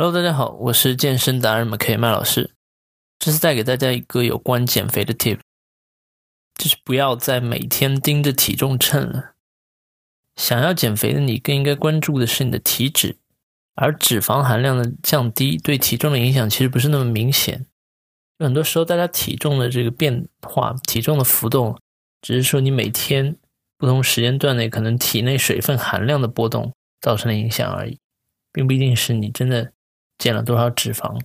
Hello，大家好，我是健身达人 MK 麦老师。这是带给大家一个有关减肥的 tip，就是不要再每天盯着体重秤了。想要减肥的你，更应该关注的是你的体脂，而脂肪含量的降低对体重的影响其实不是那么明显。很多时候，大家体重的这个变化、体重的浮动，只是说你每天不同时间段内可能体内水分含量的波动造成的影响而已，并不一定是你真的减了多少脂肪。